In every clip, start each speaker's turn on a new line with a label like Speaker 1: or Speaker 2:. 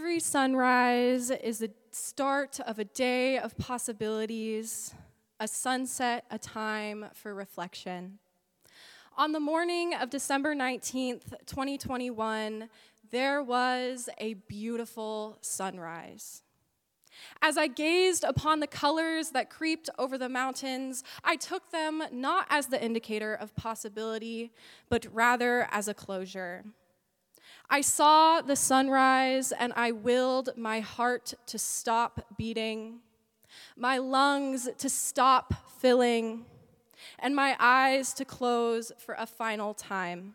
Speaker 1: Every sunrise is the start of a day of possibilities, a sunset, a time for reflection. On the morning of December 19th, 2021, there was a beautiful sunrise. As I gazed upon the colors that creeped over the mountains, I took them not as the indicator of possibility, but rather as a closure. I saw the sunrise and I willed my heart to stop beating, my lungs to stop filling, and my eyes to close for a final time.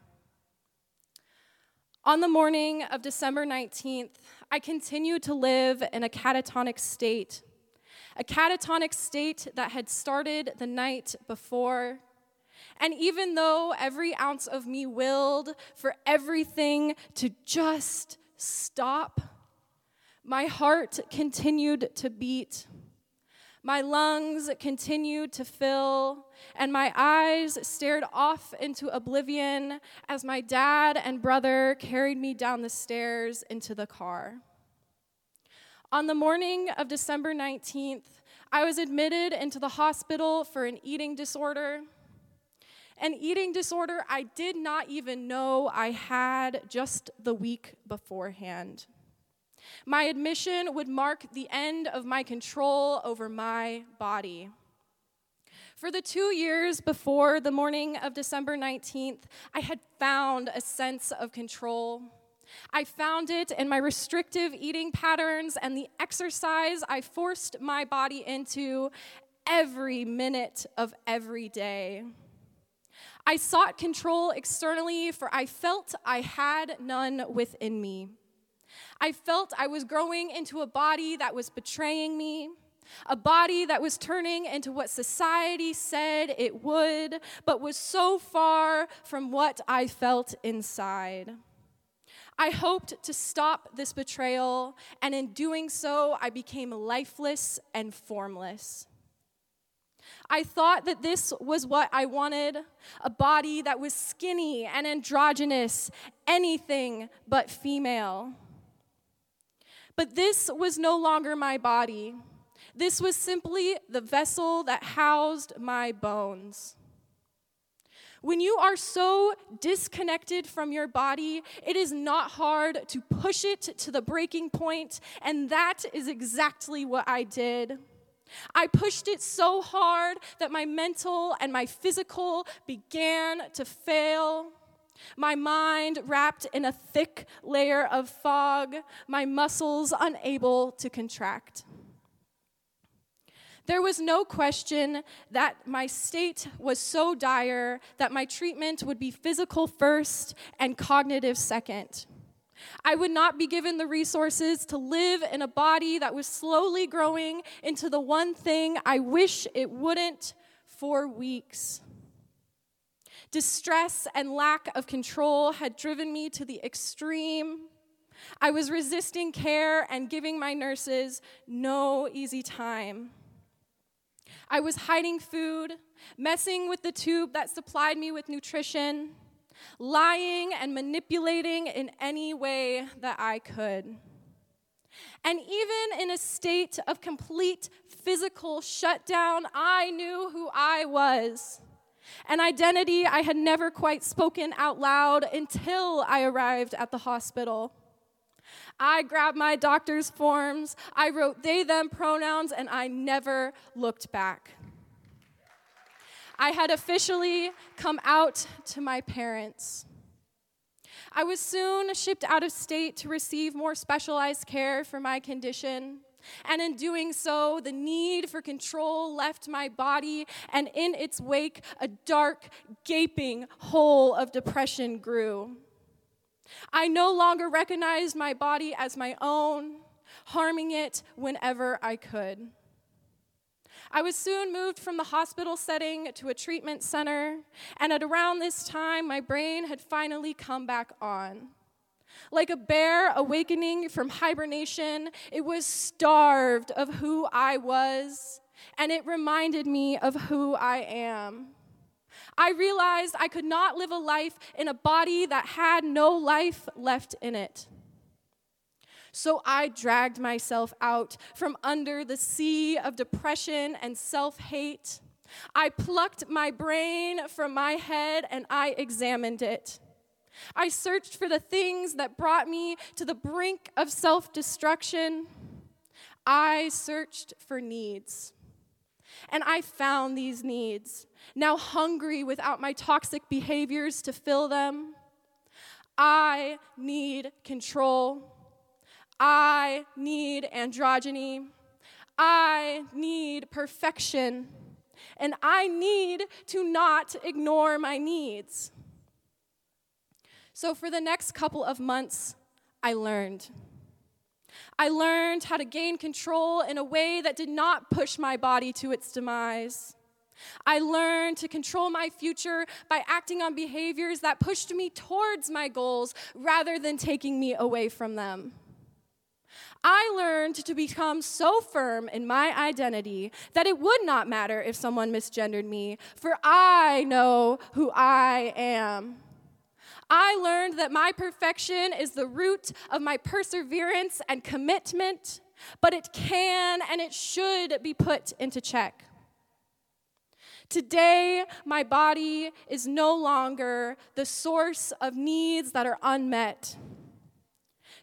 Speaker 1: On the morning of December 19th, I continued to live in a catatonic state, a catatonic state that had started the night before. And even though every ounce of me willed for everything to just stop, my heart continued to beat. My lungs continued to fill, and my eyes stared off into oblivion as my dad and brother carried me down the stairs into the car. On the morning of December 19th, I was admitted into the hospital for an eating disorder. An eating disorder I did not even know I had just the week beforehand. My admission would mark the end of my control over my body. For the two years before the morning of December 19th, I had found a sense of control. I found it in my restrictive eating patterns and the exercise I forced my body into every minute of every day. I sought control externally, for I felt I had none within me. I felt I was growing into a body that was betraying me, a body that was turning into what society said it would, but was so far from what I felt inside. I hoped to stop this betrayal, and in doing so, I became lifeless and formless. I thought that this was what I wanted a body that was skinny and androgynous, anything but female. But this was no longer my body. This was simply the vessel that housed my bones. When you are so disconnected from your body, it is not hard to push it to the breaking point, and that is exactly what I did. I pushed it so hard that my mental and my physical began to fail. My mind wrapped in a thick layer of fog, my muscles unable to contract. There was no question that my state was so dire that my treatment would be physical first and cognitive second. I would not be given the resources to live in a body that was slowly growing into the one thing I wish it wouldn't for weeks. Distress and lack of control had driven me to the extreme. I was resisting care and giving my nurses no easy time. I was hiding food, messing with the tube that supplied me with nutrition lying and manipulating in any way that I could. And even in a state of complete physical shutdown, I knew who I was. An identity I had never quite spoken out loud until I arrived at the hospital. I grabbed my doctor's forms, I wrote they, them pronouns, and I never looked back. I had officially come out to my parents. I was soon shipped out of state to receive more specialized care for my condition. And in doing so, the need for control left my body, and in its wake, a dark, gaping hole of depression grew. I no longer recognized my body as my own, harming it whenever I could. I was soon moved from the hospital setting to a treatment center, and at around this time, my brain had finally come back on. Like a bear awakening from hibernation, it was starved of who I was, and it reminded me of who I am. I realized I could not live a life in a body that had no life left in it. So I dragged myself out from under the sea of depression and self hate. I plucked my brain from my head and I examined it. I searched for the things that brought me to the brink of self destruction. I searched for needs. And I found these needs, now hungry without my toxic behaviors to fill them. I need control. I need androgyny. I need perfection. And I need to not ignore my needs. So, for the next couple of months, I learned. I learned how to gain control in a way that did not push my body to its demise. I learned to control my future by acting on behaviors that pushed me towards my goals rather than taking me away from them. I learned to become so firm in my identity that it would not matter if someone misgendered me, for I know who I am. I learned that my perfection is the root of my perseverance and commitment, but it can and it should be put into check. Today, my body is no longer the source of needs that are unmet.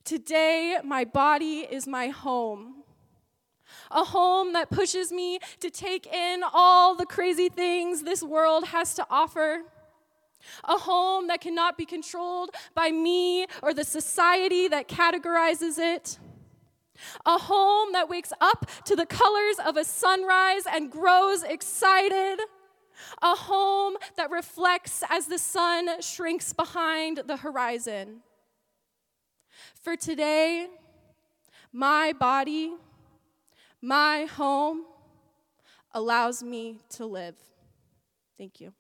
Speaker 1: Today, my body is my home. A home that pushes me to take in all the crazy things this world has to offer. A home that cannot be controlled by me or the society that categorizes it. A home that wakes up to the colors of a sunrise and grows excited. A home that reflects as the sun shrinks behind the horizon. For today, my body, my home allows me to live. Thank you.